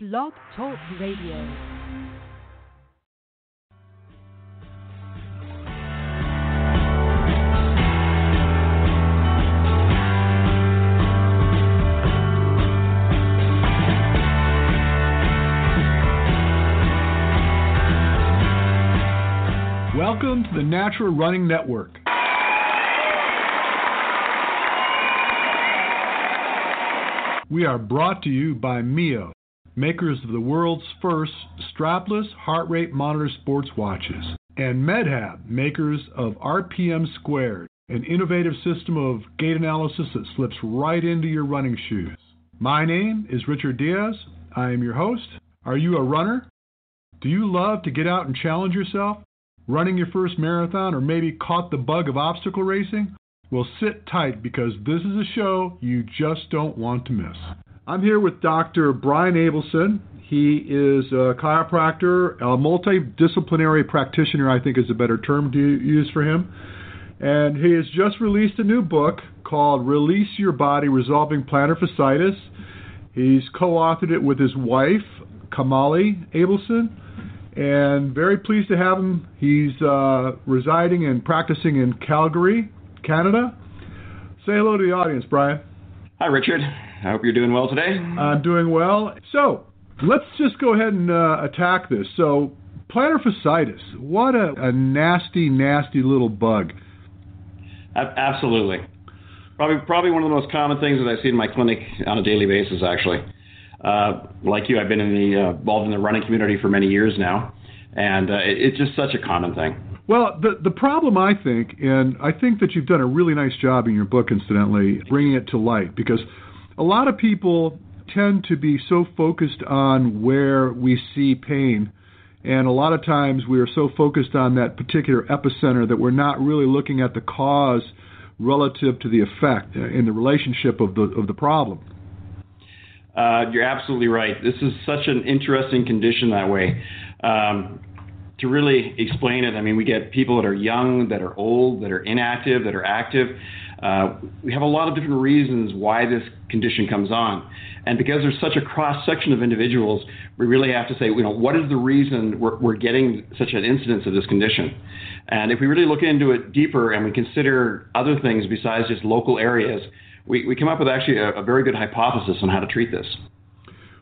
Blog Talk Radio. Welcome to the Natural Running Network. We are brought to you by Mio, makers of the world's first strapless heart rate monitor sports watches, and MedHab, makers of RPM Squared, an innovative system of gait analysis that slips right into your running shoes. My name is Richard Diaz. I am your host. Are you a runner? Do you love to get out and challenge yourself? Running your first marathon or maybe caught the bug of obstacle racing? Well, sit tight because this is a show you just don't want to miss. I'm here with Dr. Brian Abelson. He is a chiropractor, a multidisciplinary practitioner, I think is a better term to use for him. And he has just released a new book called Release Your Body Resolving Plantar Fasciitis. He's co authored it with his wife, Kamali Abelson, and very pleased to have him. He's uh, residing and practicing in Calgary, Canada. Say hello to the audience, Brian. Hi, Richard. I hope you're doing well today. I'm doing well. So let's just go ahead and uh, attack this. So, plantar fasciitis, what a, a nasty, nasty little bug. Absolutely. Probably, probably one of the most common things that I see in my clinic on a daily basis, actually. Uh, like you, I've been in the, uh, involved in the running community for many years now, and uh, it, it's just such a common thing. Well, the the problem I think, and I think that you've done a really nice job in your book, incidentally, bringing it to light, because a lot of people tend to be so focused on where we see pain, and a lot of times we are so focused on that particular epicenter that we're not really looking at the cause relative to the effect in the relationship of the of the problem. Uh, you're absolutely right. This is such an interesting condition that way. Um, to really explain it, I mean, we get people that are young, that are old, that are inactive, that are active. Uh, we have a lot of different reasons why this condition comes on. And because there's such a cross section of individuals, we really have to say, you know, what is the reason we're, we're getting such an incidence of this condition? And if we really look into it deeper and we consider other things besides just local areas, we, we come up with actually a, a very good hypothesis on how to treat this.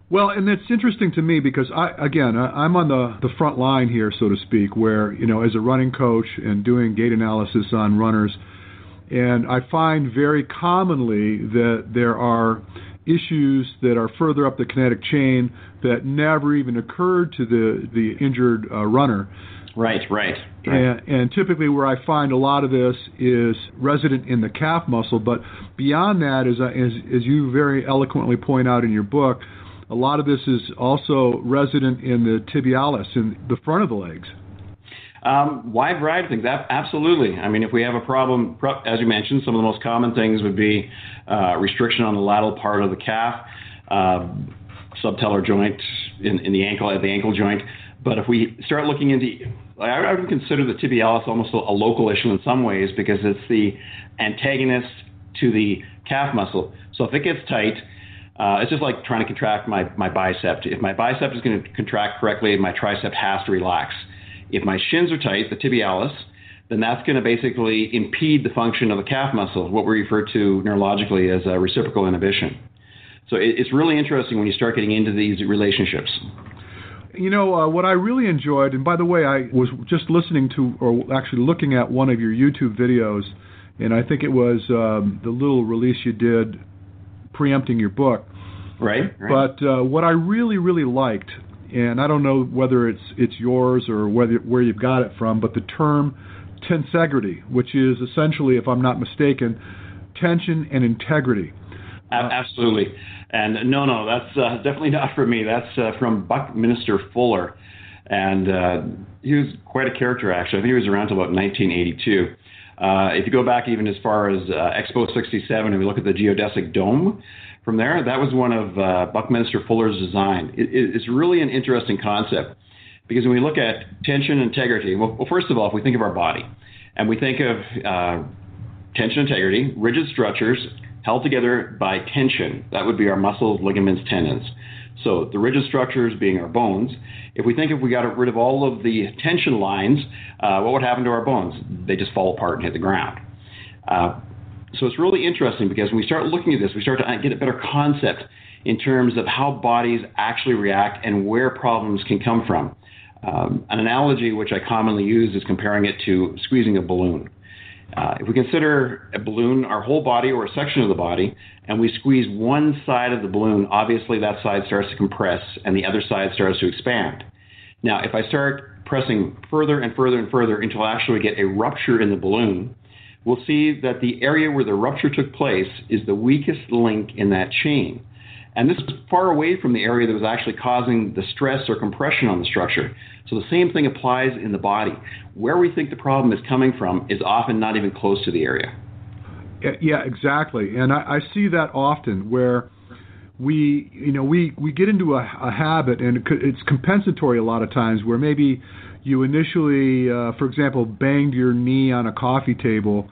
Well, and it's interesting to me because I, again, I'm on the, the front line here, so to speak, where, you know, as a running coach and doing gait analysis on runners, and I find very commonly that there are issues that are further up the kinetic chain that never even occurred to the, the injured uh, runner. Right, right. right. And, and, typically, where I find a lot of this is resident in the calf muscle, but beyond that, as, as, as you very eloquently point out in your book, a lot of this is also resident in the tibialis, in the front of the legs. Um, wide variety of things. Absolutely. I mean, if we have a problem, as you mentioned, some of the most common things would be uh, restriction on the lateral part of the calf, uh, subtalar joint in, in, the ankle at the ankle joint. But if we start looking into, I would consider the tibialis almost a, a local issue in some ways because it's the antagonist to the calf muscle. So if it gets tight, uh, it's just like trying to contract my, my bicep. If my bicep is going to contract correctly, my tricep has to relax. If my shins are tight, the tibialis, then that's going to basically impede the function of the calf muscle, what we refer to neurologically as a reciprocal inhibition. So it, it's really interesting when you start getting into these relationships. You know, uh, what I really enjoyed, and by the way, I was just listening to, or actually looking at one of your YouTube videos, and I think it was um, the little release you did preempting your book. Right. right. But uh, what I really, really liked, and I don't know whether it's it's yours or whether where you've got it from, but the term tensegrity, which is essentially, if I'm not mistaken, tension and integrity. Absolutely. And no, no, that's uh, definitely not for me. That's uh, from Buckminster Fuller. And uh, he was quite a character, actually. I think he was around until about 1982. Uh, if you go back even as far as uh, Expo 67 and we look at the geodesic dome from there, that was one of uh, Buckminster Fuller's design. It, it's really an interesting concept because when we look at tension integrity, well, well, first of all, if we think of our body and we think of uh, tension integrity, rigid structures held together by tension, that would be our muscles, ligaments, tendons. So the rigid structures being our bones. If we think if we got rid of all of the tension lines, uh, what would happen to our bones? They just fall apart and hit the ground. Uh, so it's really interesting because when we start looking at this, we start to get a better concept in terms of how bodies actually react and where problems can come from. Um, an analogy which I commonly use is comparing it to squeezing a balloon. Uh, if we consider a balloon our whole body or a section of the body, and we squeeze one side of the balloon, obviously that side starts to compress and the other side starts to expand. Now, if I start pressing further and further and further until I actually get a rupture in the balloon, we'll see that the area where the rupture took place is the weakest link in that chain. And this is far away from the area that was actually causing the stress or compression on the structure. So the same thing applies in the body. Where we think the problem is coming from is often not even close to the area. Yeah, exactly. And I, I see that often where we, you know, we, we get into a, a habit, and it's compensatory a lot of times, where maybe you initially, uh, for example, banged your knee on a coffee table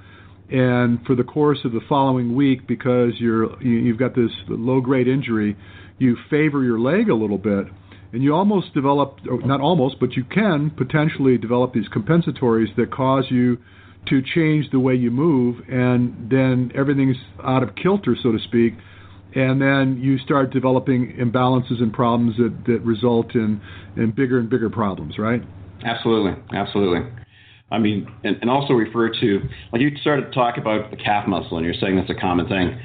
and for the course of the following week, because you're you've got this low grade injury, you favor your leg a little bit, and you almost develop not almost, but you can potentially develop these compensatories that cause you to change the way you move, and then everything's out of kilter, so to speak. And then you start developing imbalances and problems that, that result in, in bigger and bigger problems, right? Absolutely, absolutely. I mean, and, and also refer to, like you started to talk about the calf muscle, and you're saying that's a common thing.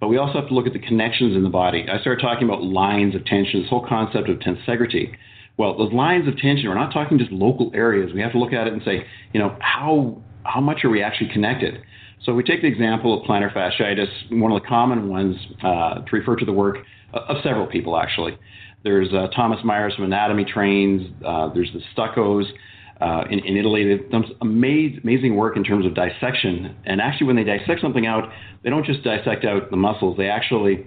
But we also have to look at the connections in the body. I started talking about lines of tension, this whole concept of tensegrity. Well, those lines of tension, we're not talking just local areas. We have to look at it and say, you know, how how much are we actually connected? So we take the example of plantar fasciitis, one of the common ones uh, to refer to the work of several people actually. There's uh, Thomas Myers from Anatomy Trains. Uh, there's the Steccos uh, in, in, Italy. They've done amazing, amazing work in terms of dissection. And actually, when they dissect something out, they don't just dissect out the muscles, they actually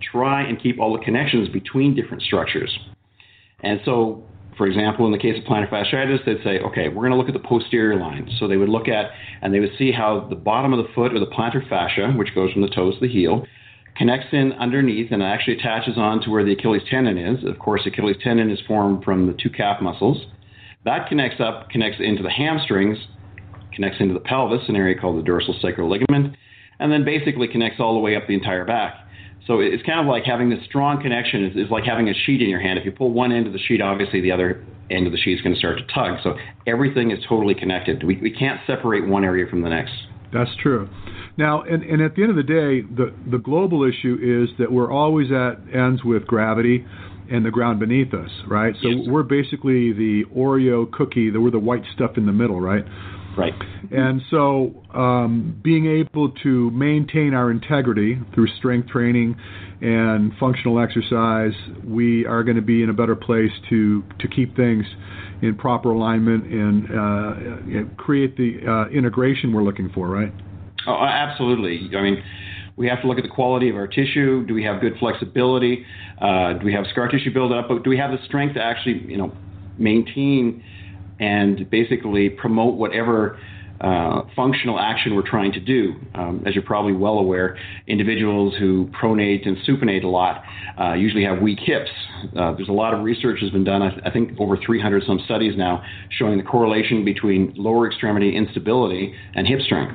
try and keep all the connections between different structures. And so, for example, in the case of plantar fasciitis, they'd say, okay, we're going to look at the posterior line. So they would look at and they would see how the bottom of the foot or the plantar fascia, which goes from the toes to the heel, connects in underneath and actually attaches on to where the Achilles tendon is. Of course, Achilles tendon is formed from the two calf muscles. That connects up, connects into the hamstrings, connects into the pelvis, an area called the dorsal sacral ligament, and then basically connects all the way up the entire back. So it's kind of like having this strong connection. It's, it's like having a sheet in your hand. If you pull one end of the sheet, obviously the other end of the sheet is going to start to tug. So everything is totally connected. We, we can't separate one area from the next. That's true. Now, and, and at the end of the day, the, the global issue is that we're always at ends with gravity and the ground beneath us, right? So yes, we're basically the Oreo cookie, the, we're the white stuff in the middle, right? Right. And so um, being able to maintain our integrity through strength training and functional exercise, we are going to be in a better place to, to keep things in proper alignment and uh, create the uh, integration we're looking for, right? Oh, absolutely. I mean, we have to look at the quality of our tissue. Do we have good flexibility? Uh, do we have scar tissue buildup? But do we have the strength to actually, you know, maintain and basically promote whatever uh, functional action we're trying to do. Um, as you're probably well aware, individuals who pronate and supinate a lot uh, usually have weak hips. Uh, there's a lot of research has been done, I, th- I, think over 300 some studies now, showing the correlation between lower extremity instability and hip strength.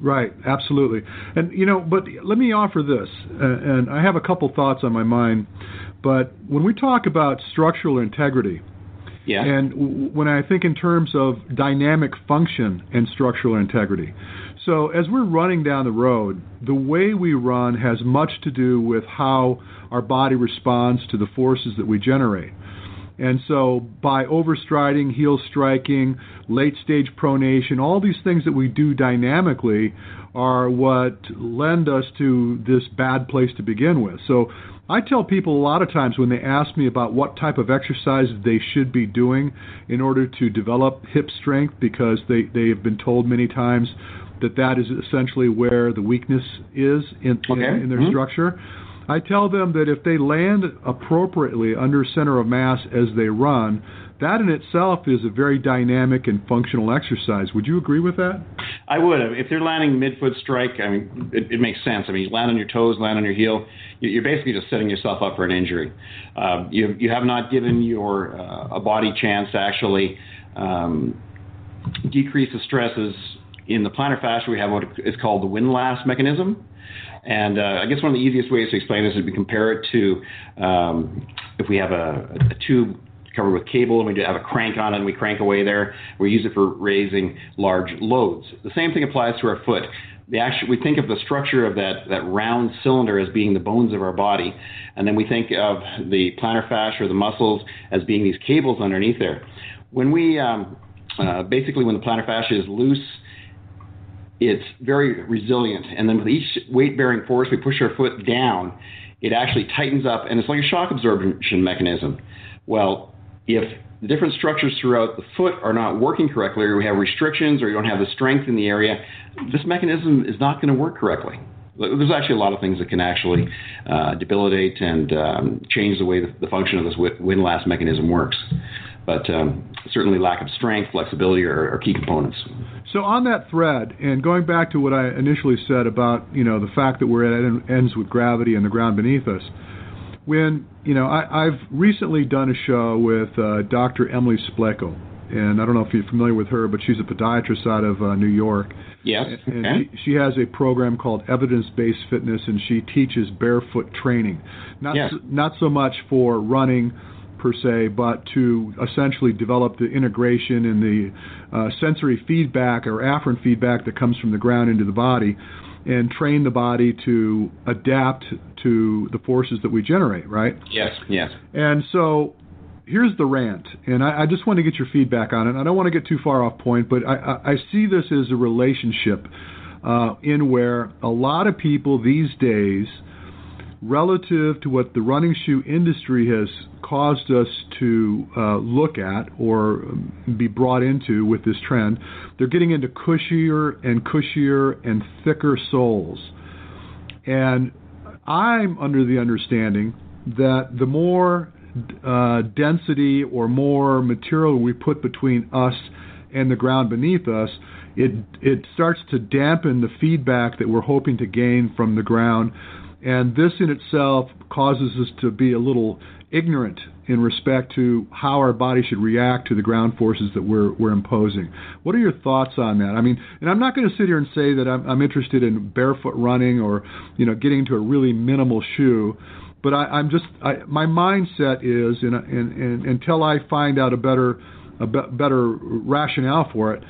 Right, absolutely. And you know, but let me offer this, uh, and I have a couple thoughts on my mind. But when we talk about structural integrity, yeah. and when I think in terms of dynamic function and structural integrity, so as we're running down the road, the way we run has much to do with how our body responds to the forces that we generate. And so by overstriding, heel striking, late stage pronation, all these things that we do dynamically are what lend us to this bad place to begin with. So I tell people a lot of times when they ask me about what type of exercise they should be doing in order to develop hip strength because they, they have been told many times that that is essentially where the weakness is in, okay. in, in, their mm-hmm. structure. I tell them that if they land appropriately under center of mass as they run, that in itself is a very dynamic and functional exercise. Would you agree with that? I would. If they're landing mid-foot strike, I mean, it, it makes sense. I mean, you land on your toes, land on your heel. You're basically just setting yourself up for an injury. Uh, you you have not given your uh, a body chance to actually um, decrease the stresses in the plantar fascia. We have what is called the windlass mechanism. And uh, I guess one of the easiest ways to explain this is we compare it to um, if we have a, a tube covered with cable and we have a crank on it and we crank away there. We use it for raising large loads. The same thing applies to our foot. The actual, we think of the structure of that, that round cylinder as being the bones of our body, and then we think of the plantar fascia or the muscles as being these cables underneath there. When we um, uh, basically when the plantar fascia is loose, it's very resilient, and then with each weight-bearing force we push our foot down, it actually tightens up, and it's like a shock absorption mechanism. Well, if the different structures throughout the foot are not working correctly, or we have restrictions, or you don't have the strength in the area, this mechanism is not going to work correctly. There's actually a lot of things that can actually uh, debilitate and um, change the way the, the, function of this windlass mechanism works. But um, certainly, lack of strength, flexibility are, are key components. So on that thread, and going back to what I initially said about you know the fact that we're at ends with gravity and the ground beneath us, when you know I, have recently done a show with uh, Dr. Emily Splichal, and I don't know if you're familiar with her, but she's a podiatrist out of uh, New York. Yes. And okay. she, she, has a program called Evidence Based Fitness, and she teaches barefoot training. Not yes. so, not so much for running per se, but to essentially develop the integration and the uh, sensory feedback or afferent feedback that comes from the ground into the body and train the body to adapt to the forces that we generate, right? Yes, yes. And so here's the rant, and I, I just want to get your feedback on it. I don't want to get too far off point, but I, I, I see this as a relationship uh, in where a lot of people these days – relative to what the running shoe industry has caused us to uh, look at or be brought into with this trend, they're getting into cushier and cushier and thicker soles. And I'm under the understanding that the more uh, density or more material we put between us and the ground beneath us, it it starts to dampen the feedback that we're hoping to gain from the ground and this in itself causes us to be a little ignorant in respect to how our body should react to the ground forces that we're, we're imposing. What are your thoughts on that? I mean, and I'm not going to sit here and say that I'm, I'm interested in barefoot running or, you know, getting into a really minimal shoe but I, am just I, my mindset is, and, and, and, until I find out a better a be, better rationale for it,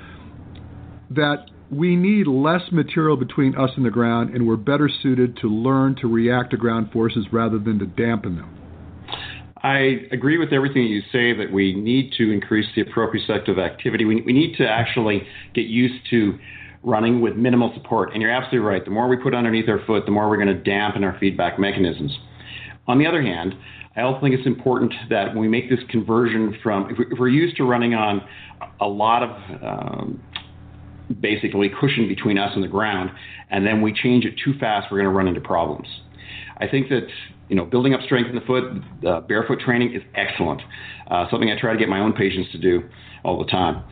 that we need less material between us and the ground, and we're better suited to learn to react to ground forces rather than to dampen them. I agree with everything you say that we need to increase the proprioceptive activity. We, we need to actually get used to running with minimal support. And you're absolutely right. The more we put underneath our foot, the more we're going to dampen our feedback mechanisms. On the other hand, I also think it's important that when we make this conversion from, if we're used to running on a lot of um, basically cushion between us and the ground, and then we change it too fast, we're going to run into problems. I think that you know building up strength in the foot, uh, barefoot training is excellent. Uh, something I try to get my own patients to do all the time.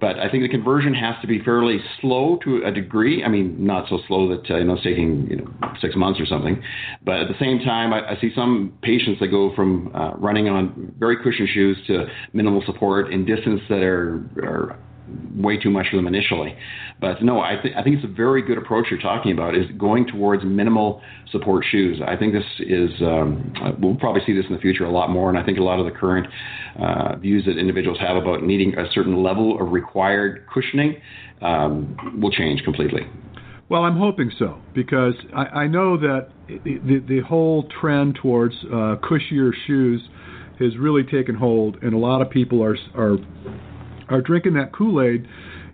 But I think the conversion has to be fairly slow to a degree. I mean, not so slow that uh, you know it's taking you know six months or something. But at the same time, I, I see some patients that go from uh, running on very cushioned shoes to minimal support in distance that are, are way too much for them initially. But no, I, th- I think it's a very good approach you're talking about is going towards minimal support shoes. I think this is, um, we'll probably see this in the future a lot more. And I think a lot of the current uh, views that individuals have about needing a certain level of required cushioning um, will change completely. Well, I'm hoping so because I, I know that the, the whole trend towards uh, cushier shoes has really taken hold, and a lot of people are are are drinking that Kool Aid.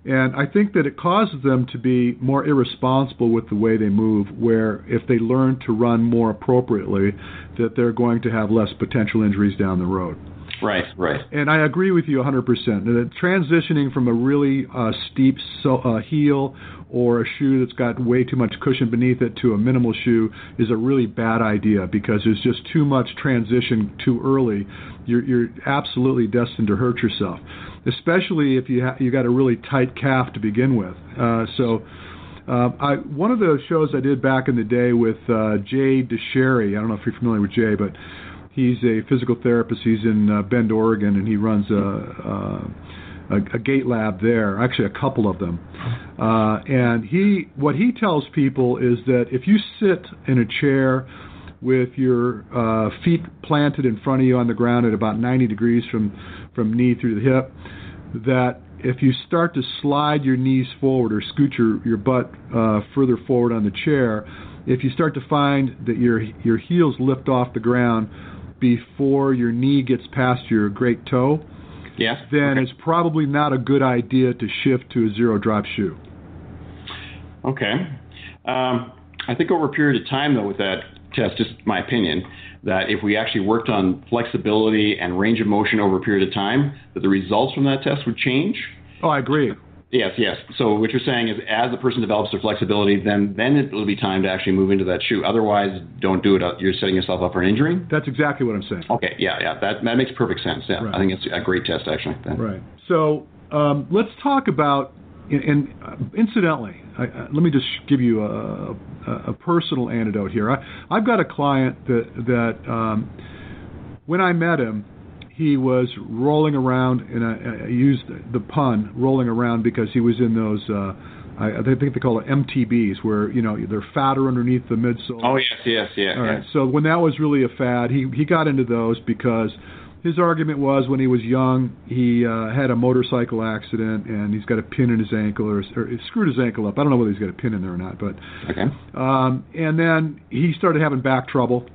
And I think that it causes them to be more irresponsible with the way they move, where if they learn to run more appropriately, that they're going to have less potential injuries down the road. Right, right. And I agree with you 100%. That transitioning from a really uh, steep so, uh, heel or a shoe that's got way too much cushion beneath it to a minimal shoe is a really bad idea because there's just too much transition too early. You're, you're absolutely destined to hurt yourself, especially if you ha- you got a really tight calf to begin with. Uh, so. Uh, I, one of the shows I did back in the day with uh, Jay Dicharry, I don't know if you're familiar with Jay, but he's a physical therapist. He's in uh, Bend, Oregon, and he runs a, a, a lab there. Actually, a couple of them. Uh, and he, what he tells people is that if you sit in a chair with your uh, feet planted in front of you on the ground at about 90 degrees from from knee through the hip, that if you start to slide your knees forward or scoot your, your butt uh, further forward on the chair, if you start to find that your your heels lift off the ground before your knee gets past your great toe, yes. then okay. it's probably not a good idea to shift to a zero drop shoe. Okay. Um, I think over a period of time, though, with that test, just my opinion, that if we actually worked on flexibility and range of motion over a period of time, that the results from that test would change. Oh, I agree. Yes, yes. So what you're saying is, as the person develops their flexibility, then then it will be time to actually move into that shoe. Otherwise, don't do it. You're setting yourself up for an injury. That's exactly what I'm saying. Okay, yeah, yeah. That that makes perfect sense. Yeah, right. I think it's a great test actually. Right. So um, let's talk about. And, uh, incidentally, I, uh, let me just give you a, a, a personal anecdote here. I, I've got a client that that um, when I met him, he was rolling around, and I, I used the pun rolling around because he was in those. Uh, I, I think they call it MTBs, where you know they're fatter underneath the midsole. Oh yes, yes, yeah. All right. Yes. So when that was really a fad, he he got into those because his argument was when he was young, he uh, had a motorcycle accident and he's got a pin in his ankle or, or screwed his ankle up. I don't know whether he's got a pin in there or not, but okay. Um, and then he started having back trouble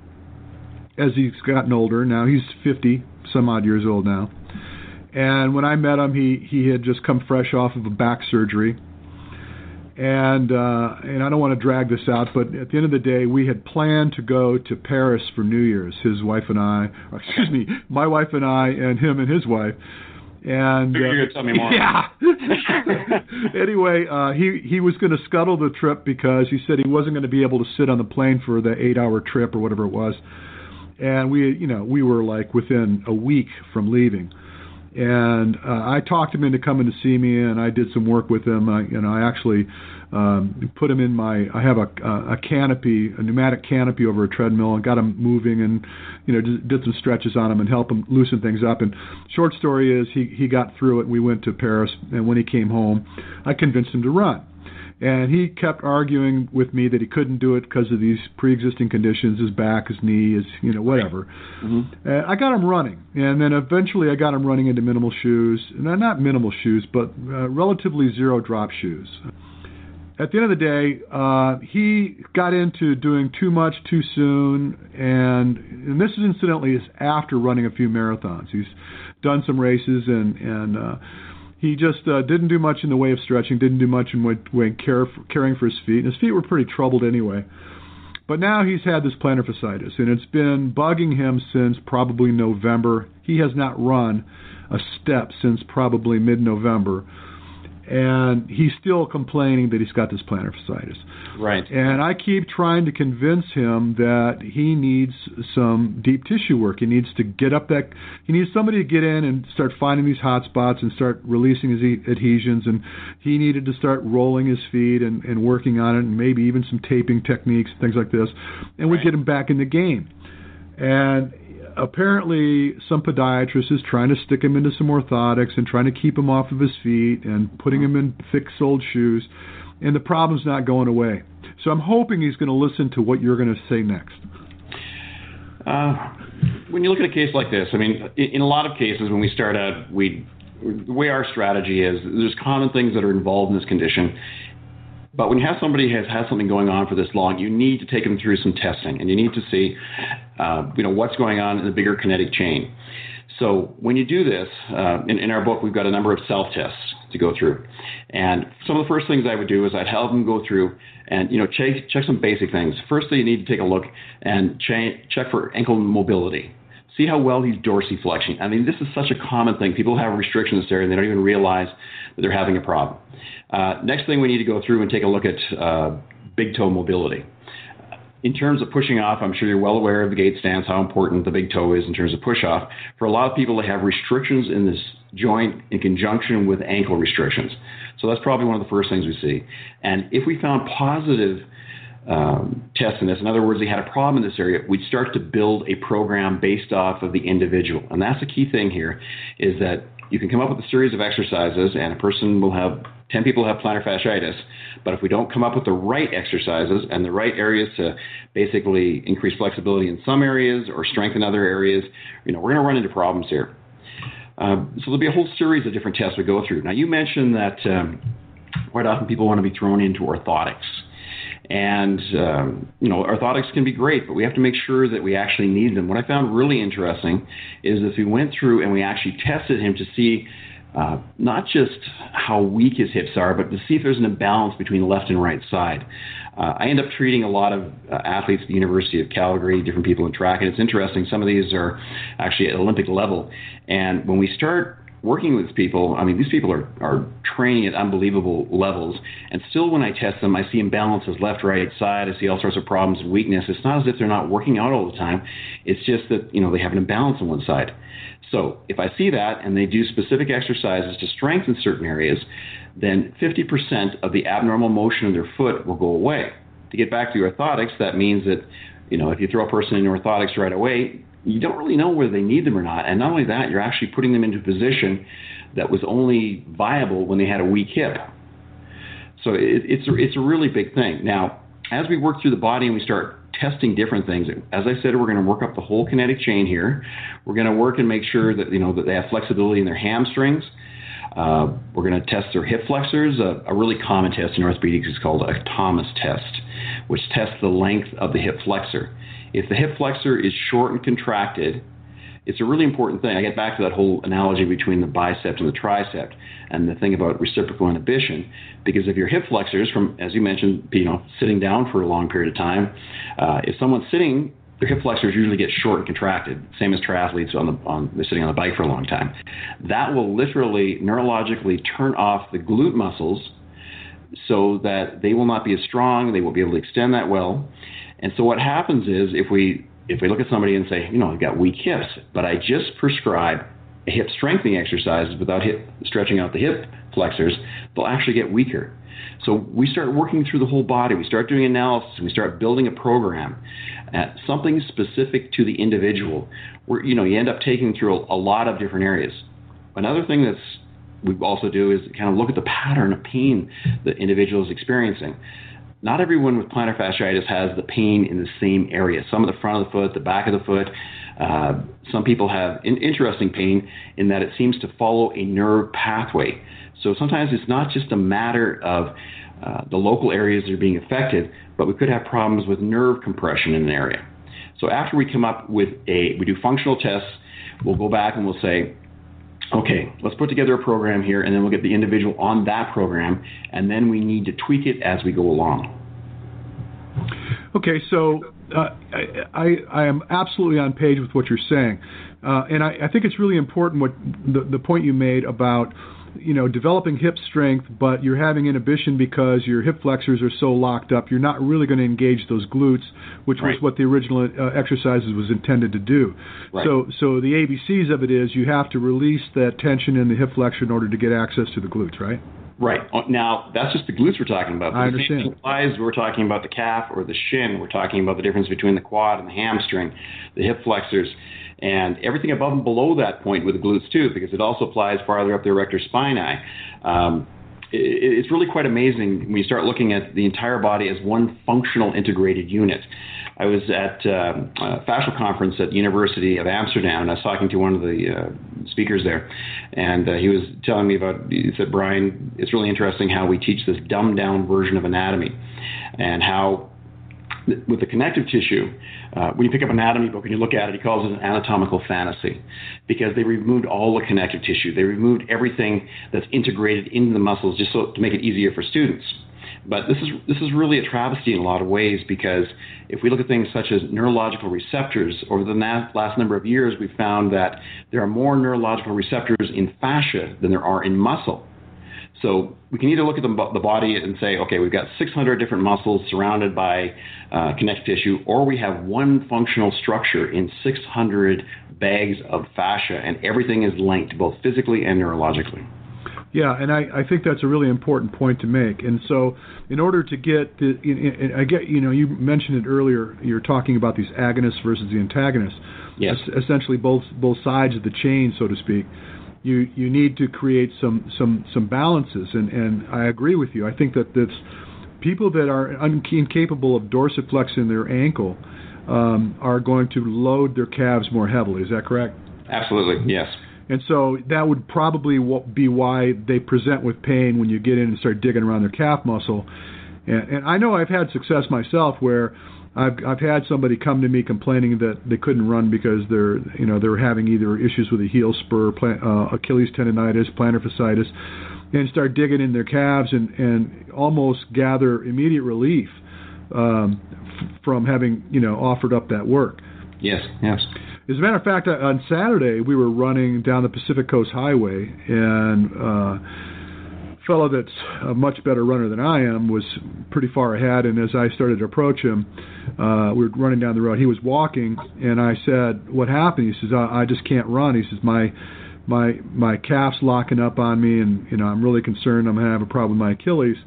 as he's gotten older. Now he's 50 some odd years old now. And when I met him, he he had just come fresh off of a back surgery. And uh, and I don't want to drag this out, but at the end of the day, we had planned to go to Paris for New Year's. His wife and I, or excuse me, my wife and I, and him and his wife. And uh, you're tell me more. Yeah. anyway, uh, he he was going to scuttle the trip because he said he wasn't going to be able to sit on the plane for the eight-hour trip or whatever it was and we you know we were like within a week from leaving. And uh, I talked him into coming to see me and I did some work with him. I, you know I actually um, put him in my I have a, a canopy a pneumatic canopy over a treadmill and got him moving and you know did some stretches on him and help him loosen things up. And short story is he he got through it. We went to Paris and when he came home I convinced him to run and he kept arguing with me that he couldn't do it because of these pre-existing conditions, his back, his knee, his you know whatever. Mm-hmm. And I got him running, and then eventually I got him running into minimal shoes, no, not minimal shoes, but uh, relatively zero drop shoes. At the end of the day, uh, he got into doing too much too soon, and and this is incidentally is after running a few marathons. He's done some races and and. Uh, he just uh, didn't do much in the way of stretching, didn't do much in way, way care for, caring for his feet, and his feet were pretty troubled anyway. But now he's had this plantar fasciitis, and it's been bugging him since probably November. He has not run a step since probably mid-November and he's still complaining that he's got this plantar fasciitis. Right. And I keep trying to convince him that he needs some deep tissue work. He needs to get up that. He needs somebody to get in and start finding these hot spots and start releasing his adhesions. And he needed to start rolling his feet and, and working on it, and maybe even some taping techniques, things like this. And we Right. get him back in the game. And apparently some podiatrist is trying to stick him into some orthotics and trying to keep him off of his feet and putting him in thick soled shoes and the problem's not going away so i'm hoping he's going to listen to what you're going to say next Uh, when you look at a case like this, I mean, in, a lot of cases, when we start out, we the way our strategy is there's common things that are involved in this condition. But when you have somebody has had something going on for this long, you need to take them through some testing, and you need to see, uh, you know, what's going on in the bigger kinetic chain. So when you do this, uh, in, in our book, we've got a number of self-tests to go through. And some of the first things I would do is I'd have them go through and you know check check some basic things. Firstly, you need to take a look and cha- check for ankle mobility. See how well he's dorsiflexing. I mean, this is such a common thing. People have restrictions there and they don't even realize that they're having a problem. Uh, next thing we need to go through and take a look at uh, big toe mobility. In terms of pushing off, I'm sure you're well aware of the gait stance, how important the big toe is in terms of push off. For a lot of people, they have restrictions in this joint in conjunction with ankle restrictions. So that's probably one of the first things we see. And if we found positive um, test in this. In other words, they had a problem in this area. We'd start to build a program based off of the individual, and that's the key thing here, is that you can come up with a series of exercises, and a person will have 10 people have plantar fasciitis, but if we don't come up with the right exercises and the right areas to basically increase flexibility in some areas or strengthen other areas, you know, we're going to run into problems here. Um, so there'll be a whole series of different tests we go through. Now, you mentioned that um, quite often people want to be thrown into orthotics. And, um, you know, orthotics can be great, but we have to make sure that we actually need them. What I found really interesting is if we went through and we actually tested him to see uh, not just how weak his hips are, but to see if there's an imbalance between left and right side. Uh, I end up treating a lot of uh, athletes at the University of Calgary, different people in track, and it's interesting. Some of these are actually at Olympic level. And when we start working with these people, I mean, these people are, are training at unbelievable levels. And still, when I test them, I see imbalances left, right, side. I see all sorts of problems and weakness. It's not as if they're not working out all the time. It's just that, you know, they have an imbalance on one side. So if I see that and they do specific exercises to strengthen certain areas, then 50% of the abnormal motion of their foot will go away. To get back to orthotics, that means that, you know, if you throw a person in orthotics right away, you don't really know whether they need them or not. And not only that, you're actually putting them into a position that was only viable when they had a weak hip. So it, it's, a, it's a really big thing. Now, as we work through the body and we start testing different things, as I said, we're going to work up the whole kinetic chain here. We're going to work and make sure that you know that they have flexibility in their hamstrings. Uh, we're going to test their hip flexors. A, a, really common test in orthopedics is called a Thomas test, which tests the length of the hip flexor. If the hip flexor is short and contracted, it's a really important thing. I get back to that whole analogy between the bicep and the tricep and the thing about reciprocal inhibition. Because if your hip flexors, from as you mentioned, you know, sitting down for a long period of time, uh, if someone's sitting, their hip flexors usually get short and contracted, same as triathletes on the on they're sitting on the bike for a long time. That will literally neurologically turn off the glute muscles so that they will not be as strong, they won't be able to extend that well. And so what happens is if we if we look at somebody and say, you know, I've got weak hips, but I just prescribe hip strengthening exercises without hip stretching out the hip flexors, they'll actually get weaker. So we start working through the whole body. We start doing analysis. We start building a program, at something specific to the individual. Where you know you end up taking through a, a lot of different areas. Another thing that's we also do is kind of look at the pattern of pain the individual is experiencing not everyone with plantar fasciitis has the pain in the same area. Some of the front of the foot, the back of the foot. Uh, some people have in- interesting pain in that it seems to follow a nerve pathway. So sometimes it's not just a matter of uh, the local areas that are being affected, but we could have problems with nerve compression in an area. So after we come up with a, we do functional tests, we'll go back and we'll say, okay, let's put together a program here, and then we'll get the individual on that program, and then we need to tweak it as we go along. Okay, so uh, I, I am absolutely on page with what you're saying, uh, and I, I, think it's really important what the, the point you made about you know, developing hip strength, but you're having inhibition because your hip flexors are so locked up, you're not really going to engage those glutes, which right. was what the original uh, exercises was intended to do. Right. So, so the ABCs of it is you have to release that tension in the hip flexor in order to get access to the glutes, right? Right. Uh, now, that's just the glutes we're talking about. I understand. Applies, we're talking about the calf or the shin. We're talking about the difference between the quad and the hamstring, the hip flexors and everything above and below that point with the glutes too, because it also applies farther up the erector spinae. Um, it, it's really quite amazing when you start looking at the entire body as one functional integrated unit. I was at um, a fascial conference at the University of Amsterdam, and I was talking to one of the uh, speakers there, and uh, he was telling me about. He said, "Brian, it's really interesting how we teach this dumbed down version of anatomy, and how with the connective tissue, uh, when you pick up an anatomy book and you look at it, he calls it an anatomical fantasy because they removed all the connective tissue. They removed everything that's integrated into the muscles just so to make it easier for students. But this is this is really a travesty in a lot of ways because if we look at things such as neurological receptors, over the last number of years, we've found that there are more neurological receptors in fascia than there are in muscle. So we can either look at the, the body and say, okay, we've got 600 different muscles surrounded by uh, connective tissue, or we have one functional structure in 600 bags of fascia, and everything is linked both physically and neurologically. Yeah, and I, I think that's a really important point to make. And so, in order to get the, I get, you know, you mentioned it earlier. You're talking about these agonists versus the antagonists. Yes. essentially, both both sides of the chain, so to speak. You you need to create some some some balances, and and I agree with you. I think that this people that are incapable of dorsiflexing their ankle um, are going to load their calves more heavily. Is that correct? Absolutely, yes. And so that would probably be why they present with pain when you get in and start digging around their calf muscle. And, and I know I've had success myself where I've I've had somebody come to me complaining that they couldn't run because they're you know they're having either issues with a heel spur, plan, uh, Achilles tendonitis, plantar fasciitis, and start digging in their calves and and almost gather immediate relief um, f- from having you know offered up that work. Yes, yes. As a matter of fact, on Saturday we were running down the Pacific Coast Highway, and uh, fellow that's a much better runner than I am was pretty far ahead. And as I started to approach him, uh, we were running down the road. He was walking, and I said, "What happened?" He says, "I, I just can't run." He says, "My my my calf's locking up on me, and you know I'm really concerned. I'm gonna have a problem with my Achilles."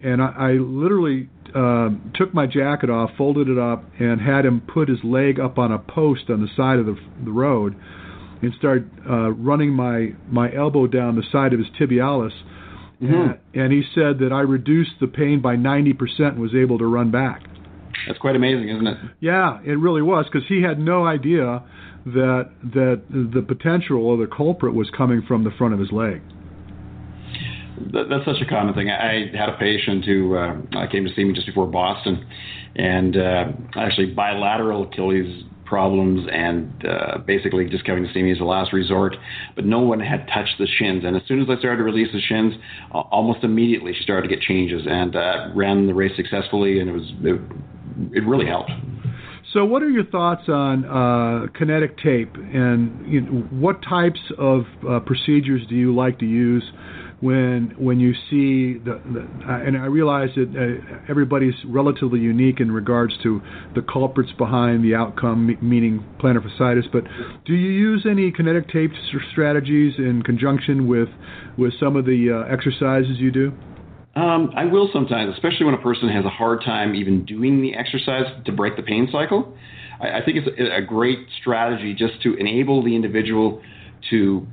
And I, I literally uh, took my jacket off, folded it up, and had him put his leg up on a post on the side of the, the road, and start uh, running my my elbow down the side of his tibialis. Mm-hmm. And, and he said that I reduced the pain by 90% and was able to run back. That's quite amazing, isn't it? Yeah, it really was because he had no idea that that the potential or the culprit was coming from the front of his leg that, that's such a common thing. I had a patient who uh, came to see me just before Boston, and uh, actually bilateral Achilles problems, and uh, basically just coming to see me as a last resort. But no one had touched the shins, and as soon as I started to release the shins, almost immediately she started to get changes and uh, ran the race successfully, and it was it, it really helped. So, what are your thoughts on uh, kinetic tape, and you know, what types of uh, procedures do you like to use when when you see the, the and I realize that uh, everybody's relatively unique in regards to the culprits behind the outcome, meaning plantar fasciitis. But do you use any kinetic tape strategies in conjunction with with some of the uh, exercises you do? Um, I will sometimes, especially when a person has a hard time even doing the exercise to break the pain cycle. I, I think it's a, a great strategy just to enable the individual to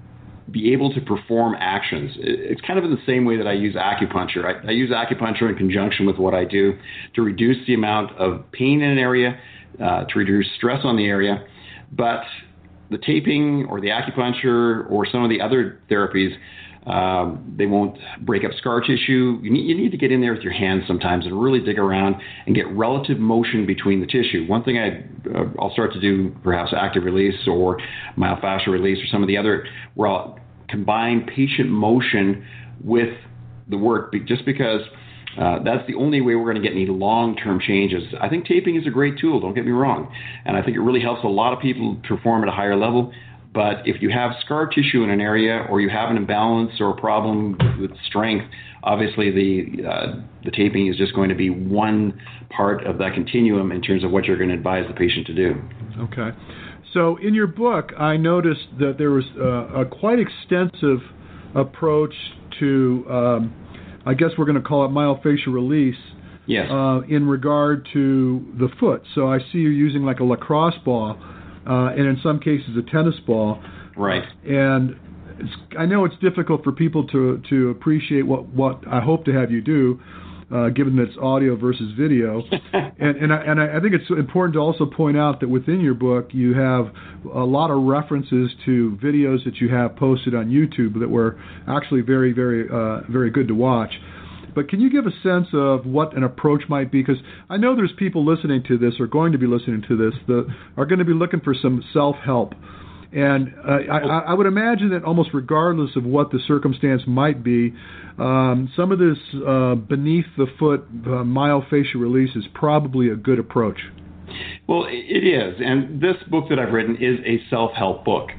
be able to perform actions. It's kind of in the same way that I use acupuncture. I, I, use acupuncture in conjunction with what I do to reduce the amount of pain in an area, uh, to reduce stress on the area. But the taping or the acupuncture or some of the other therapies, um, they won't break up scar tissue. You need, you need to get in there with your hands sometimes and really dig around and get relative motion between the tissue. One thing I, uh, I'll start to do, perhaps active release or myofascial release or some of the other, where I'll combine patient motion with the work just because uh, that's the only way we're going to get any long-term changes. I think taping is a great tool. Don't get me wrong, and I think it really helps a lot of people perform at a higher level. But if you have scar tissue in an area, or you have an imbalance or a problem with strength, obviously the uh, the taping is just going to be one part of that continuum in terms of what you're going to advise the patient to do. Okay. So in your book, I noticed that there was a, a quite extensive approach to, um, I guess we're going to call it myofascial release. Yes. Uh, in regard to the foot, so I see you using like a lacrosse ball, uh, and in some cases a tennis ball. Right. And I know it's difficult for people to to appreciate what what I hope to have you do uh, given that it's audio versus video. and and I, and I think it's important to also point out that within your book you have a lot of references to videos that you have posted on YouTube that were actually very very uh, very good to watch. But can you give a sense of what an approach might be? Because I know there's people listening to this or going to be listening to this that are going to be looking for some self help. And uh, I, I would imagine that almost regardless of what the circumstance might be, um, some of this uh, beneath the foot uh, myofascial release is probably a good approach. Well, it is. And this book that I've written is a self help book.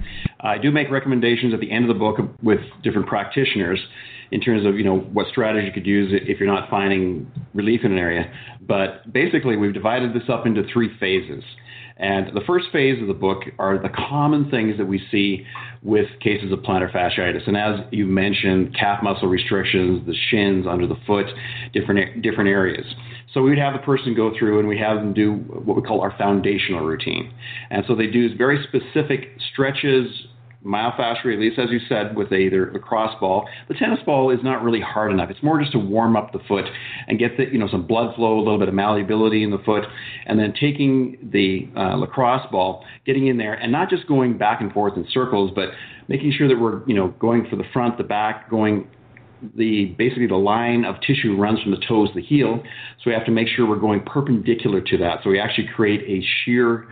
I do make recommendations at the end of the book with different practitioners in terms of you know what strategy you could use if you're not finding relief in an area. But basically, we've divided this up into three phases. And the first phase of the book are the common things that we see with cases of plantar fasciitis. And as you mentioned, calf muscle restrictions, the shins, under the foot, different different areas. So we would have the person go through and we have them do what we call our foundational routine. And so they do very specific stretches, myofascial release, as you said, with either the cross ball. The tennis ball is not really hard enough. It's more just to warm up the foot and get the, you know, some blood flow, a little bit of malleability in the foot, and then taking the uh, lacrosse ball, getting in there, and not just going back and forth in circles, but making sure that we're, you know, going for the front, the back, going the basically the line of tissue runs from the toes to the heel, so we have to make sure we're going perpendicular to that. So we actually create a shear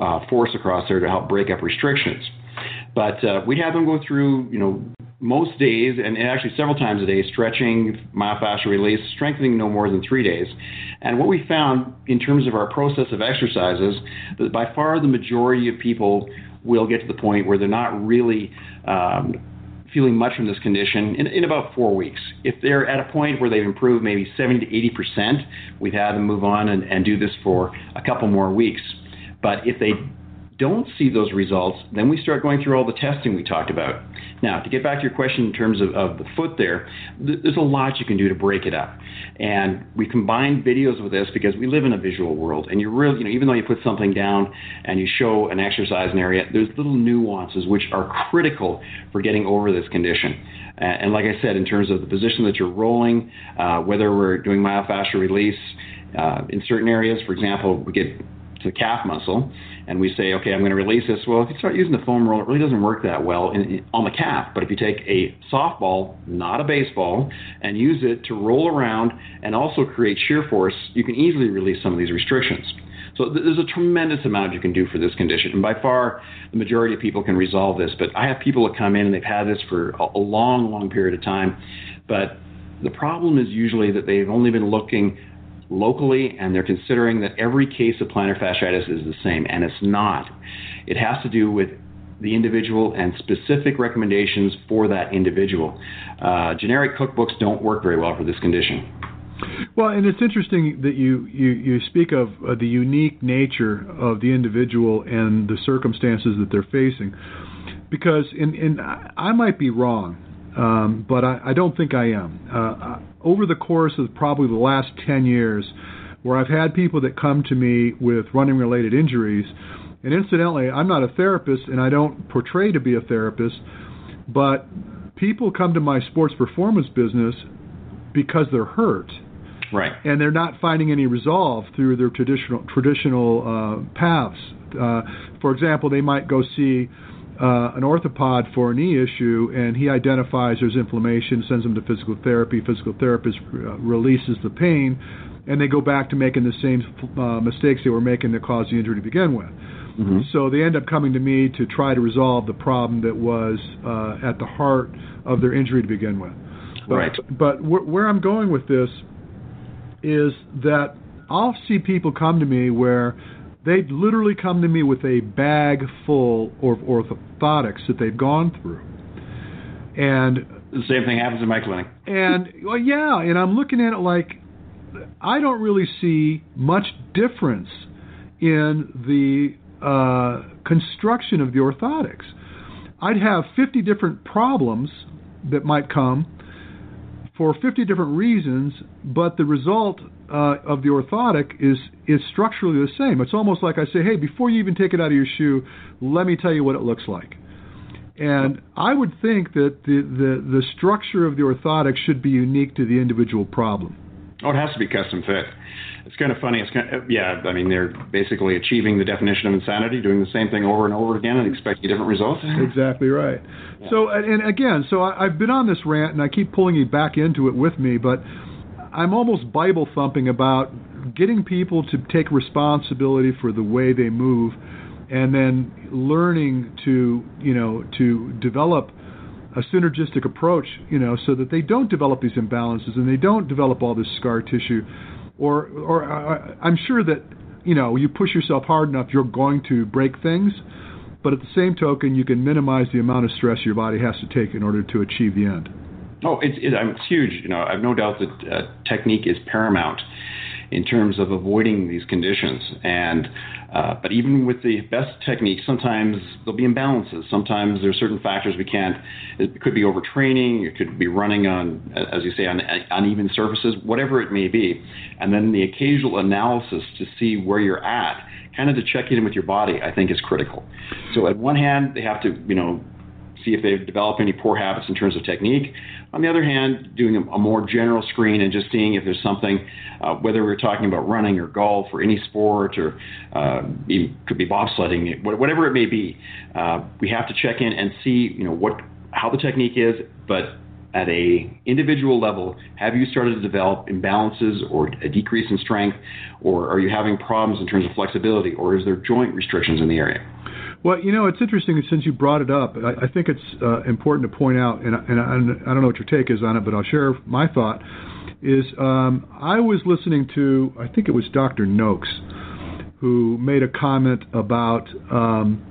uh, force across there to help break up restrictions. But uh, we have them go through, you know, most days and actually several times a day, stretching, myofascial release, strengthening no more than three days. And what we found in terms of our process of exercises, that by far the majority of people will get to the point where they're not really um, feeling much from this condition in, in, about four weeks. If they're at a point where they've improved maybe 70 to 80 percent, we've had them move on and, and do this for a couple more weeks. But if they don't see those results, then we start going through all the testing we talked about. Now, to get back to your question in terms of, of the foot there, th- there's a lot you can do to break it up. And we combine videos with this because we live in a visual world. And you really, you know, even though you put something down and you show an exercise in area, there's little nuances which are critical for getting over this condition. And like I said, in terms of the position that you're rolling, uh, whether we're doing myofascial release uh, in certain areas, for example, we get to the calf muscle, and we say, okay, I'm going to release this. Well, if you start using the foam roller, it really doesn't work that well in, in, on the calf. But if you take a softball, not a baseball, and use it to roll around and also create shear force, you can easily release some of these restrictions. So th- there's a tremendous amount you can do for this condition. And by far, the majority of people can resolve this. But I have people that come in and they've had this for a, a long, long period of time. But the problem is usually that they've only been looking locally, and they're considering that every case of plantar fasciitis is the same, and it's not. It has to do with the individual and specific recommendations for that individual. Uh, generic cookbooks don't work very well for this condition. Well, and it's interesting that you, you, you speak of uh, the unique nature of the individual and the circumstances that they're facing. Because in, in I might be wrong, um, but I, I, don't think I am. Uh, over the course of probably the last 10 years, where I've had people that come to me with running related injuries, and incidentally, I'm not a therapist and I don't portray to be a therapist, but people come to my sports performance business because they're hurt. Right. And they're not finding any resolve through their traditional traditional uh, paths. Uh, for example, they might go see uh, an orthopod for a knee issue, and he identifies there's inflammation, sends them to physical therapy. Physical therapist uh, releases the pain, and they go back to making the same uh, mistakes they were making that caused the injury to begin with. Mm-hmm. So they end up coming to me to try to resolve the problem that was uh, at the heart of their injury to begin with. But, right. But wh- where I'm going with this is that I'll see people come to me where they literally come to me with a bag full of orthotics that they've gone through. And the same thing happens in my clinic. And well, yeah, and I'm looking at it like I don't really see much difference in the uh, construction of the orthotics. I'd have 50 different problems that might come for 50 different reasons, but the result uh, of the orthotic is is structurally the same. It's almost like I say, hey, before you even take it out of your shoe, let me tell you what it looks like. And I would think that the, the, the structure of the orthotic should be unique to the individual problem. Oh, it has to be custom fit. It's kind of funny. It's kind of, yeah. I mean, they're basically achieving the definition of insanity, doing the same thing over and over again, and expecting different results. Exactly right. Yeah. So, and again, so I, I've been on this rant, and I keep pulling you back into it with me, but I'm almost Bible thumping about getting people to take responsibility for the way they move and then learning to you know to develop a synergistic approach, you know, so that they don't develop these imbalances and they don't develop all this scar tissue, or or uh, I'm sure that you know you push yourself hard enough, you're going to break things, but at the same token, you can minimize the amount of stress your body has to take in order to achieve the end. Oh, it's, it, it's huge. You know, I've no doubt that uh, technique is paramount in terms of avoiding these conditions. And uh, but even with the best techniques, sometimes there'll be imbalances. Sometimes there are certain factors we can't. It could be overtraining. It could be running on, as you say, on uneven surfaces, whatever it may be. And then the occasional analysis to see where you're at, kind of to check in with your body, I think is critical. So at one hand, they have to, you know, see if they've developed any poor habits in terms of technique. On the other hand, doing a, more general screen and just seeing if there's something, uh, whether we're talking about running or golf or any sport or uh, could be bobsledding, whatever it may be, uh, we have to check in and see, you know, what how the technique is, but at a individual level, have you started to develop imbalances or a decrease in strength, or are you having problems in terms of flexibility, or is there joint restrictions in the area? Well, you know, it's interesting since you brought it up. I, I think it's uh, important to point out, and, and I, I, don't know what your take is on it, but I'll share my thought. Is um, I was listening to, I think it was Dr. Noakes, who made a comment about um,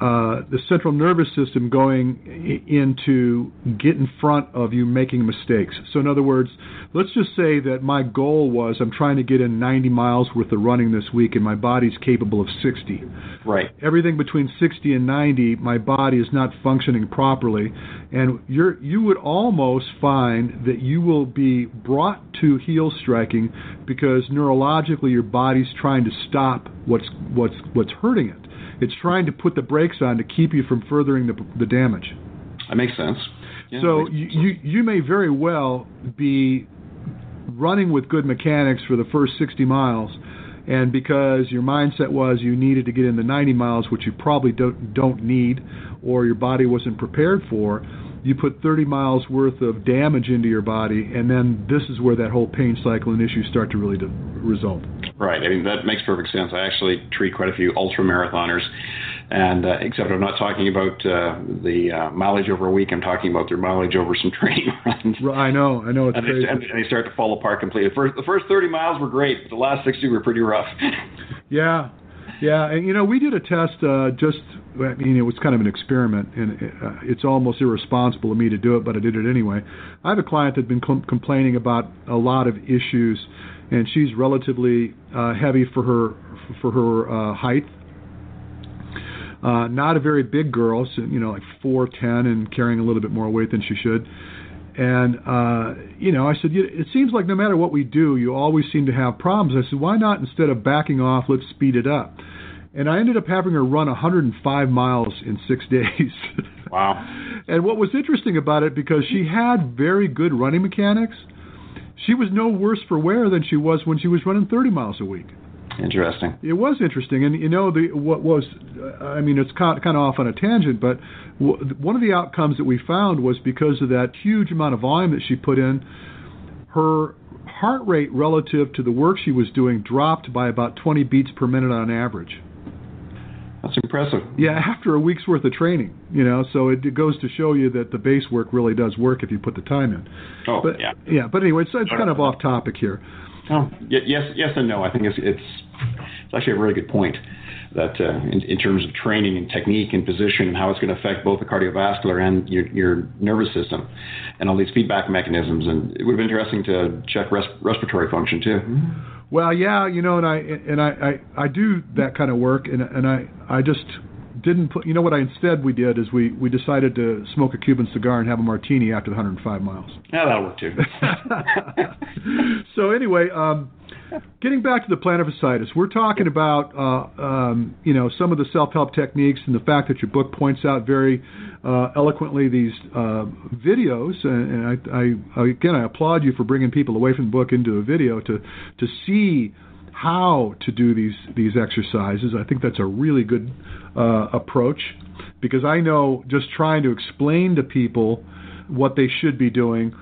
uh, the central nervous system going into get in front of you making mistakes. So, in other words, let's just say that my goal was I'm trying to get in 90 miles worth of running this week, and my body's capable of 60. Right. Everything between 60 and 90, my body is not functioning properly, and you're you would almost find that you will be brought to heel striking because neurologically your body's trying to stop what's what's what's hurting it. It's trying to put the brakes on to keep you from furthering the, the damage. That makes sense. Yeah, so makes you, you you may very well be running with good mechanics for the first 60 miles, and because your mindset was you needed to get in the 90 miles, which you probably don't don't need, or your body wasn't prepared for, you put 30 miles worth of damage into your body, and then this is where that whole pain cycle and issues start to really to result. Right. I mean, that makes perfect sense. I actually treat quite a few ultra marathoners, and uh, except I'm not talking about uh, the uh, mileage over a week. I'm talking about their mileage over some training runs. I know. I know. It's and, crazy. They, and they start to fall apart completely. The first, the first 30 miles were great, but the last 60 were pretty rough. yeah. Yeah, and you know, we did a test uh, just. I mean, it was kind of an experiment, and uh, it's almost irresponsible of me to do it, but I did it anyway. I have a client that's been com- complaining about a lot of issues, and she's relatively uh, heavy for her for her uh, height. Uh, not a very big girl, so you know, like four ten, and carrying a little bit more weight than she should. And uh, you know, I said, it seems like no matter what we do, you always seem to have problems. I said, why not instead of backing off, let's speed it up. And I ended up having her run 105 miles in six days. Wow. and what was interesting about it, because she had very good running mechanics, she was no worse for wear than she was when she was running 30 miles a week. Interesting. It was interesting, and you know the what was, I mean, it's kind of off on a tangent, but one of the outcomes that we found was because of that huge amount of volume that she put in, her heart rate relative to the work she was doing dropped by about 20 beats per minute on average. That's impressive. Yeah, after a week's worth of training, you know, so it, it goes to show you that the base work really does work if you put the time in. Oh, but, yeah. Yeah, but anyway, it's, it's kind of off topic here. Oh, yes, yes, and no. I think it's it's, it's actually a really good point that uh, in, in, terms of training and technique and position and how it's going to affect both the cardiovascular and your, your nervous system and all these feedback mechanisms. And it would have been interesting to check res- respiratory function too. Well, yeah, you know, and I and I, I, I do that kind of work, and and I I just didn't put. You know what? I instead we did is we we decided to smoke a Cuban cigar and have a martini after the 105 miles. Yeah, that'll work too. so anyway, um, getting back to the plantar fasciitis, we're talking about uh, um, you know some of the self-help techniques and the fact that your book points out very uh, eloquently these uh, videos. And, and I, I, again, I applaud you for bringing people away from the book into a video to to see how to do these these exercises. I think that's a really good uh, approach because I know just trying to explain to people what they should be doing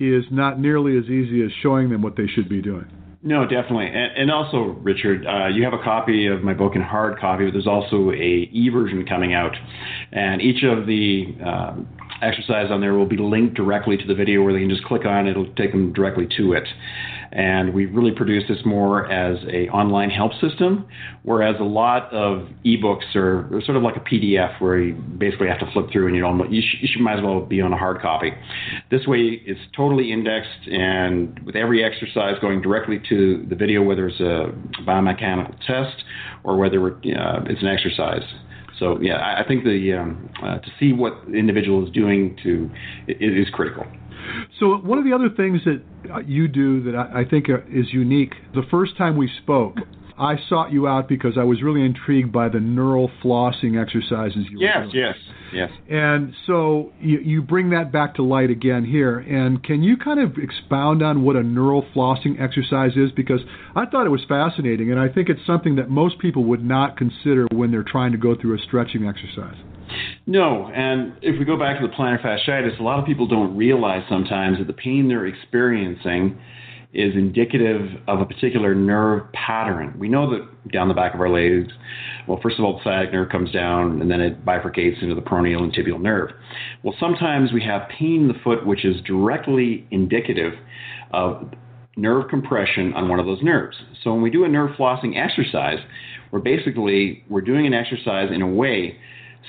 is not nearly as easy as showing them what they should be doing. No, definitely, and, and also, Richard, uh, you have a copy of my book in hard copy, but there's also a e version coming out, and each of the um, exercises on there will be linked directly to the video, where they can just click on it; it'll take them directly to it and we really produce this more as a online help system, whereas a lot of ebooks are sort of like a PDF where you basically have to flip through and you don't you, sh- you should might as well be on a hard copy. This way, it's totally indexed and with every exercise going directly to the video, whether it's a biomechanical test or whether uh, it's an exercise. So yeah, I think the um, uh, to see what the individual is doing to is critical. So one of the other things that uh, you do that I, think uh, is unique. The first time we spoke, I sought you out because I was really intrigued by the neural flossing exercises you yes, were doing. Yes, yes, yes. And so you, you bring that back to light again here. And can you kind of expound on what a neural flossing exercise is? Because I thought it was fascinating, and I think it's something that most people would not consider when they're trying to go through a stretching exercise. No, and if we go back to the plantar fasciitis, a lot of people don't realize sometimes that the pain they're experiencing is indicative of a particular nerve pattern. We know that down the back of our legs, well, first of all, the sciatic nerve comes down and then it bifurcates into the peroneal and tibial nerve. Well, sometimes we have pain in the foot which is directly indicative of nerve compression on one of those nerves. So when we do a nerve flossing exercise, we're basically we're doing an exercise in a way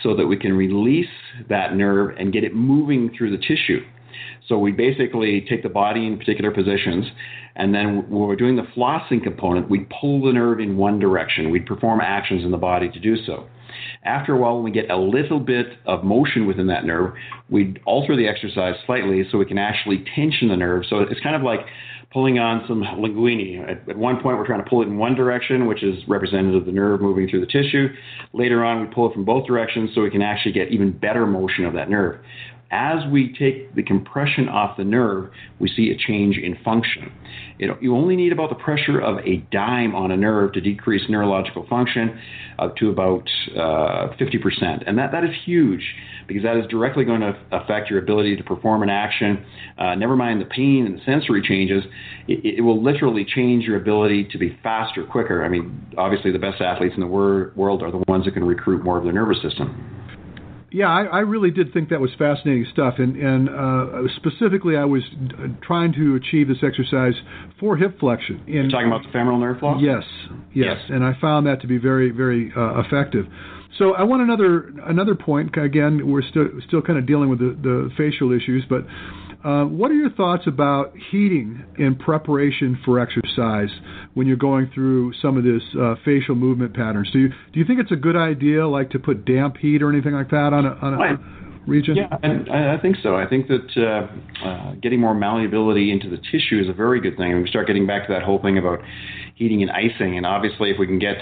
so that we can release that nerve and get it moving through the tissue. So we basically take the body in particular positions, and then when we're doing the flossing component, we pull the nerve in one direction. We perform actions in the body to do so. After a while, when we get a little bit of motion within that nerve, we alter the exercise slightly so we can actually tension the nerve. So it's kind of like pulling on some linguini. At, at, one point, we're trying to pull it in one direction, which is representative of the nerve moving through the tissue. Later on, we pull it from both directions so we can actually get even better motion of that nerve. As we take the compression off the nerve, we see a change in function. It, you only need about the pressure of a dime on a nerve to decrease neurological function up to about uh, 50%. And that, that is huge because that is directly going to affect your ability to perform an action. Uh, never mind the pain and the sensory changes, it, it, will literally change your ability to be faster, quicker. I mean, obviously, the best athletes in the wor- world are the ones that can recruit more of their nervous system yeah, I, I, really did think that was fascinating stuff, and, and uh, specifically, I was trying to achieve this exercise for hip flexion. In, You're talking about the femoral nerve floss. Yes, yes, yes, and I found that to be very, very uh, effective. So I want another another point. Again, we're still still kind of dealing with the, the fascial issues, but uh, what are your thoughts about heating in preparation for exercise when you're going through some of this uh, fascial movement patterns? Do you do you think it's a good idea, like to put damp heat or anything like that on a, on a region? Yeah, and I think so. I think that uh, uh, getting more malleability into the tissue is a very good thing. And we start getting back to that whole thing about heating and icing, and obviously, if we can get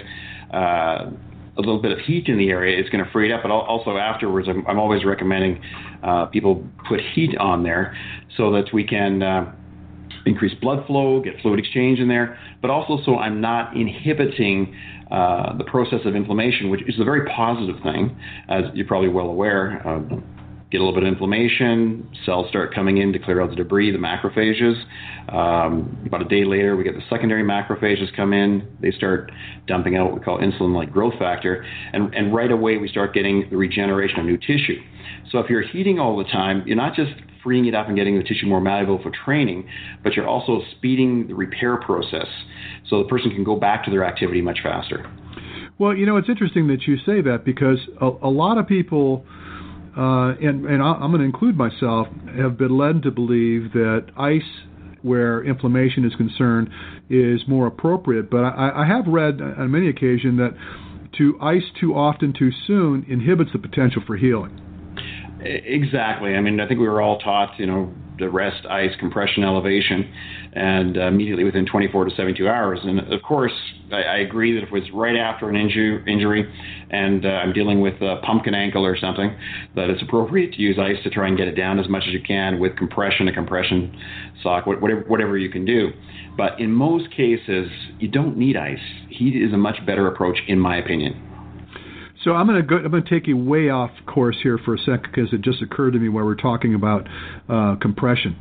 uh, a little bit of heat in the area, it's going to free it up. But also afterwards, I'm, I'm always recommending uh, people put heat on there so that we can uh, increase blood flow, get fluid exchange in there, but also so I'm not inhibiting uh, the process of inflammation, which is a very positive thing, as you're probably well aware. Uh, get a little bit of inflammation, cells start coming in to clear out the debris, the macrophages. Um, about a day later, we get the secondary macrophages come in. They start dumping out what we call insulin-like growth factor, and, and right away we start getting the regeneration of new tissue. So if you're heating all the time, you're not just freeing it up and getting the tissue more malleable for training, but you're also speeding the repair process so the person can go back to their activity much faster. Well, you know, it's interesting that you say that because a, a lot of people – uh, and, and I'm going to include myself, have been led to believe that ice, where inflammation is concerned, is more appropriate. But I, I have read on many occasions that to ice too often too soon inhibits the potential for healing. Exactly. I mean, I think we were all taught, you know, the rest, ice, compression, elevation, and uh, immediately within 24 to 72 hours. And of course, I, I agree that if it was right after an inju- injury and uh, I'm dealing with a pumpkin ankle or something, that it's appropriate to use ice to try and get it down as much as you can with compression, a compression sock, whatever, whatever you can do. But in most cases, you don't need ice. Heat is a much better approach, in my opinion. So I'm going to go. I'm going to take you way off course here for a second because it just occurred to me while we're talking about uh, compression.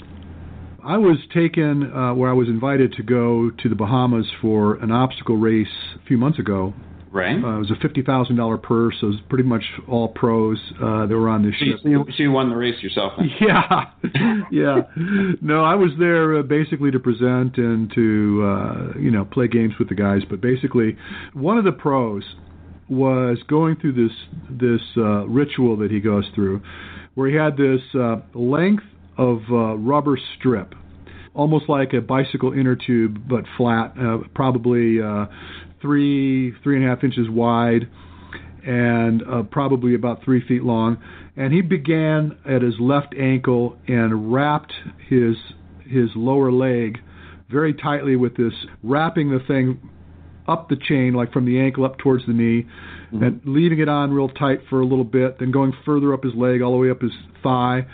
I was taken uh, where I was invited to go to the Bahamas for an obstacle race a few months ago. Right. Uh, it was a fifty thousand dollar purse. So it was pretty much all pros uh, that were on this so ship. you, so you won the race yourself. Yeah, yeah. No, I was there uh, basically to present and to uh, you know play games with the guys. But basically, one of the pros was going through this this uh, ritual that he goes through, where he had this uh, length of uh, rubber strip, almost like a bicycle inner tube but flat, uh, probably uh, three three and a half inches wide, and uh, probably about three feet long. And he began at his left ankle and wrapped his his lower leg very tightly with this, wrapping the thing up the chain, like from the ankle up towards the knee, mm-hmm. and leaving it on real tight for a little bit, then going further up his leg, all the way up his thigh,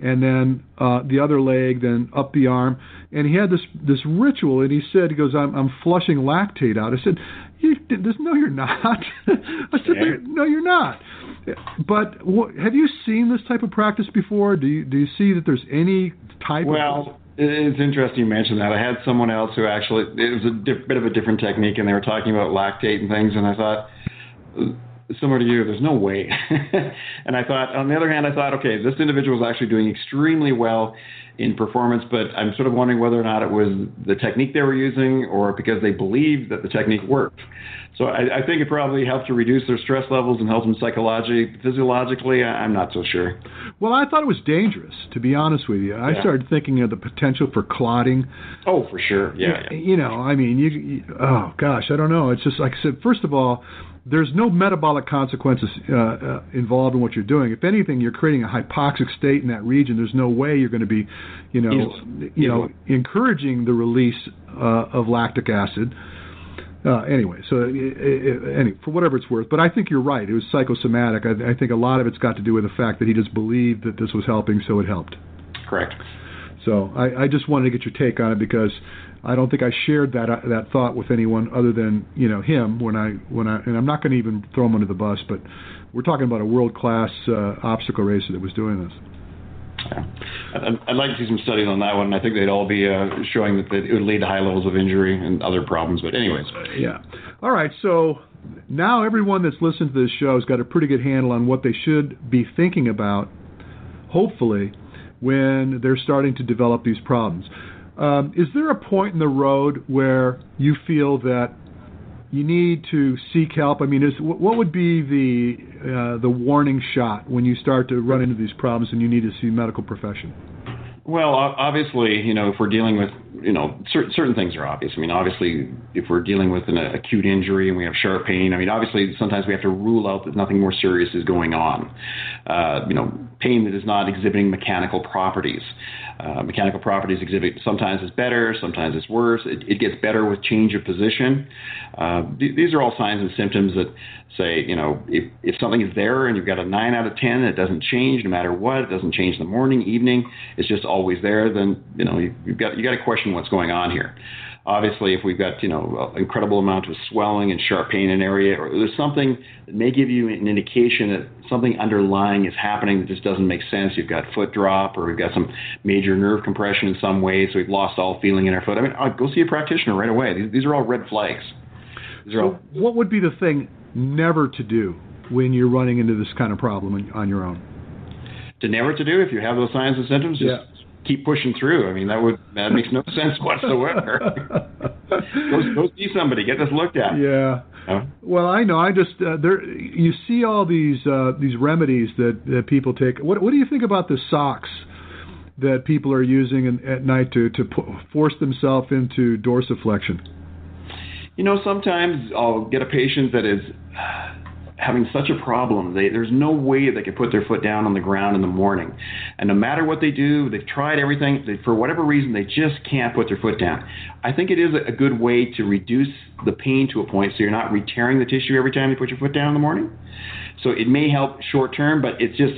and then uh, the other leg, then up the arm. And he had this this ritual, and he said, he goes, I'm, I'm flushing lactate out. I said, you, this, no, you're not. I said, no, you're not. But what, have you seen this type of practice before? Do you do you see that there's any type well, of it's interesting you mentioned that. I had someone else who actually it was a diff, bit of a different technique, and they were talking about lactate and things, and I thought similar to you, there's no way. and I thought, on the other hand, I thought, okay, this individual is actually doing extremely well in performance, but I'm sort of wondering whether or not it was the technique they were using or because they believed that the technique worked. So I, I think it probably helped to reduce their stress levels and help them psychologically, physiologically. I'm not so sure. Well, I thought it was dangerous, to be honest with you. I yeah. started thinking of the potential for clotting. Oh, for sure. Yeah. You, yeah. you know, I mean, you, you. Oh gosh, I don't know. It's just like I said. First of all, there's no metabolic consequences uh, uh, involved in what you're doing. If anything, you're creating a hypoxic state in that region. There's no way you're going to be, you know, Easily. you know, encouraging the release uh, of lactic acid. Uh, anyway, so it, it, anyway, for whatever it's worth, but I think you're right. It was psychosomatic. I, I think a lot of it's got to do with the fact that he just believed that this was helping, so it helped. Correct. So I, I just wanted to get your take on it because I don't think I shared that uh, that thought with anyone other than you know him when I when I and I'm not going to even throw him under the bus, but we're talking about a world class uh, obstacle racer that was doing this. I'd, I'd, like to see some studies on that one. I think they'd all be uh, showing that it would lead to high levels of injury and other problems. But anyways, yeah. All right, so now everyone that's listened to this show has got a pretty good handle on what they should be thinking about. Hopefully, when they're starting to develop these problems. Um, is there a point in the road where you feel that you need to seek help? I mean, is what would be the uh, the warning shot when you start to run into these problems and you need to see medical profession? Well, obviously, you know, if we're dealing with, you know, certain, certain things are obvious. I mean, obviously, if we're dealing with an acute injury and we have sharp pain, I mean, obviously, sometimes we have to rule out that nothing more serious is going on. Uh, you know, pain that is not exhibiting mechanical properties. Uh, mechanical properties exhibit sometimes it's better, sometimes it's worse. It, it gets better with change of position. Uh, th- these are all signs and symptoms that say, you know, if, if something is there and you've got a 9 out of 10 and it doesn't change no matter what, it doesn't change in the morning, evening, it's just always there, then, you know, you, you've got, you got to question what's going on here. Obviously, if we've got you know an incredible amount of swelling and sharp pain in an area, or there's something that may give you an indication that something underlying is happening that just doesn't make sense. You've got foot drop, or we've got some major nerve compression in some way, so we've lost all feeling in our foot. I mean, I'll go see a practitioner right away. These, these are all red flags. so, all... what would be the thing never to do when you're running into this kind of problem on your own? To never to do if you have those signs and symptoms, just yeah keep pushing through. I mean, that would that makes no sense whatsoever. go, go see somebody, get this looked at. Yeah. Well, I know. I just uh, there. You see all these uh, these remedies that, that people take. What What do you think about the socks that people are using in, at night to to force themselves into dorsiflexion? You know, sometimes I'll get a patient that is having such a problem. They, there's no way they can put their foot down on the ground in the morning. And no matter what they do, they've tried everything. They, for whatever reason, they just can't put their foot down. I think it is a, good way to reduce the pain to a point so you're not re-tearing the tissue every time you put your foot down in the morning. So it may help short term, but it's just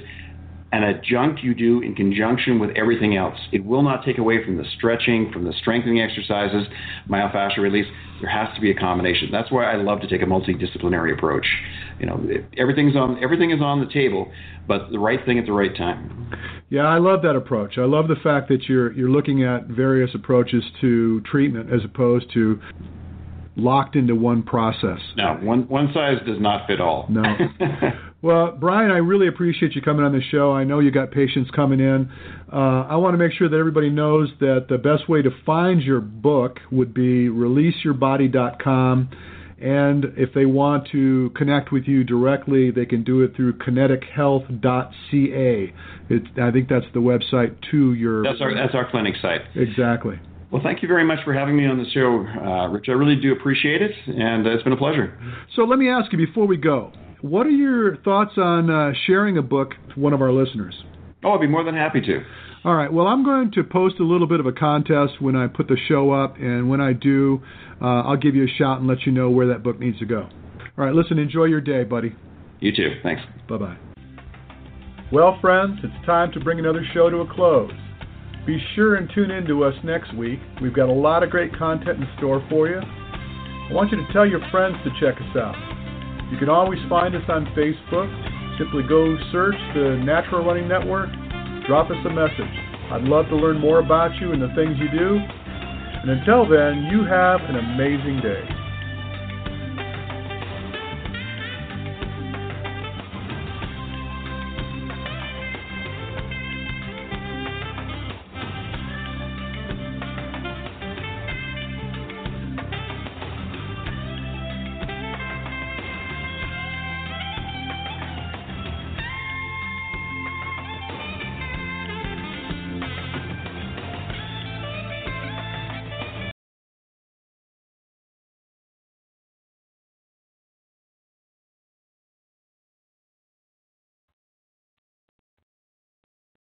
an adjunct you do in conjunction with everything else. It will not take away from the stretching, from the strengthening exercises, myofascial release. There has to be a combination. That's why I love to take a multidisciplinary approach. You know, everything's on everything is on the table, but the right thing at the right time. Yeah, I love that approach. I love the fact that you're you're looking at various approaches to treatment as opposed to locked into one process. No, one one size does not fit all. No. well, Brian, I really appreciate you coming on the show. I know you got patients coming in. Uh, I want to make sure that everybody knows that the best way to find your book would be releaseyourbody.com. And if they want to connect with you directly, they can do it through kinetichealth.ca. It, I think that's the website to your. That's our that's our clinic site. Exactly. Well, thank you very much for having me on the show, uh, Rich. I really do appreciate it, and uh, it's been a pleasure. So let me ask you before we go, what are your thoughts on uh, sharing a book to one of our listeners? Oh, I'd be more than happy to. All right. Well, I'm going to post a little bit of a contest when I put the show up, and when I do, uh, I'll give you a shout and let you know where that book needs to go. All right. Listen, enjoy your day, buddy. You too. Thanks. Bye bye. Well, friends, it's time to bring another show to a close. Be sure and tune in to us next week. We've got a lot of great content in store for you. I want you to tell your friends to check us out. You can always find us on Facebook. Simply go search the Natural Running Network, drop us a message. I'd love to learn more about you and the things you do. And until then, you have an amazing day.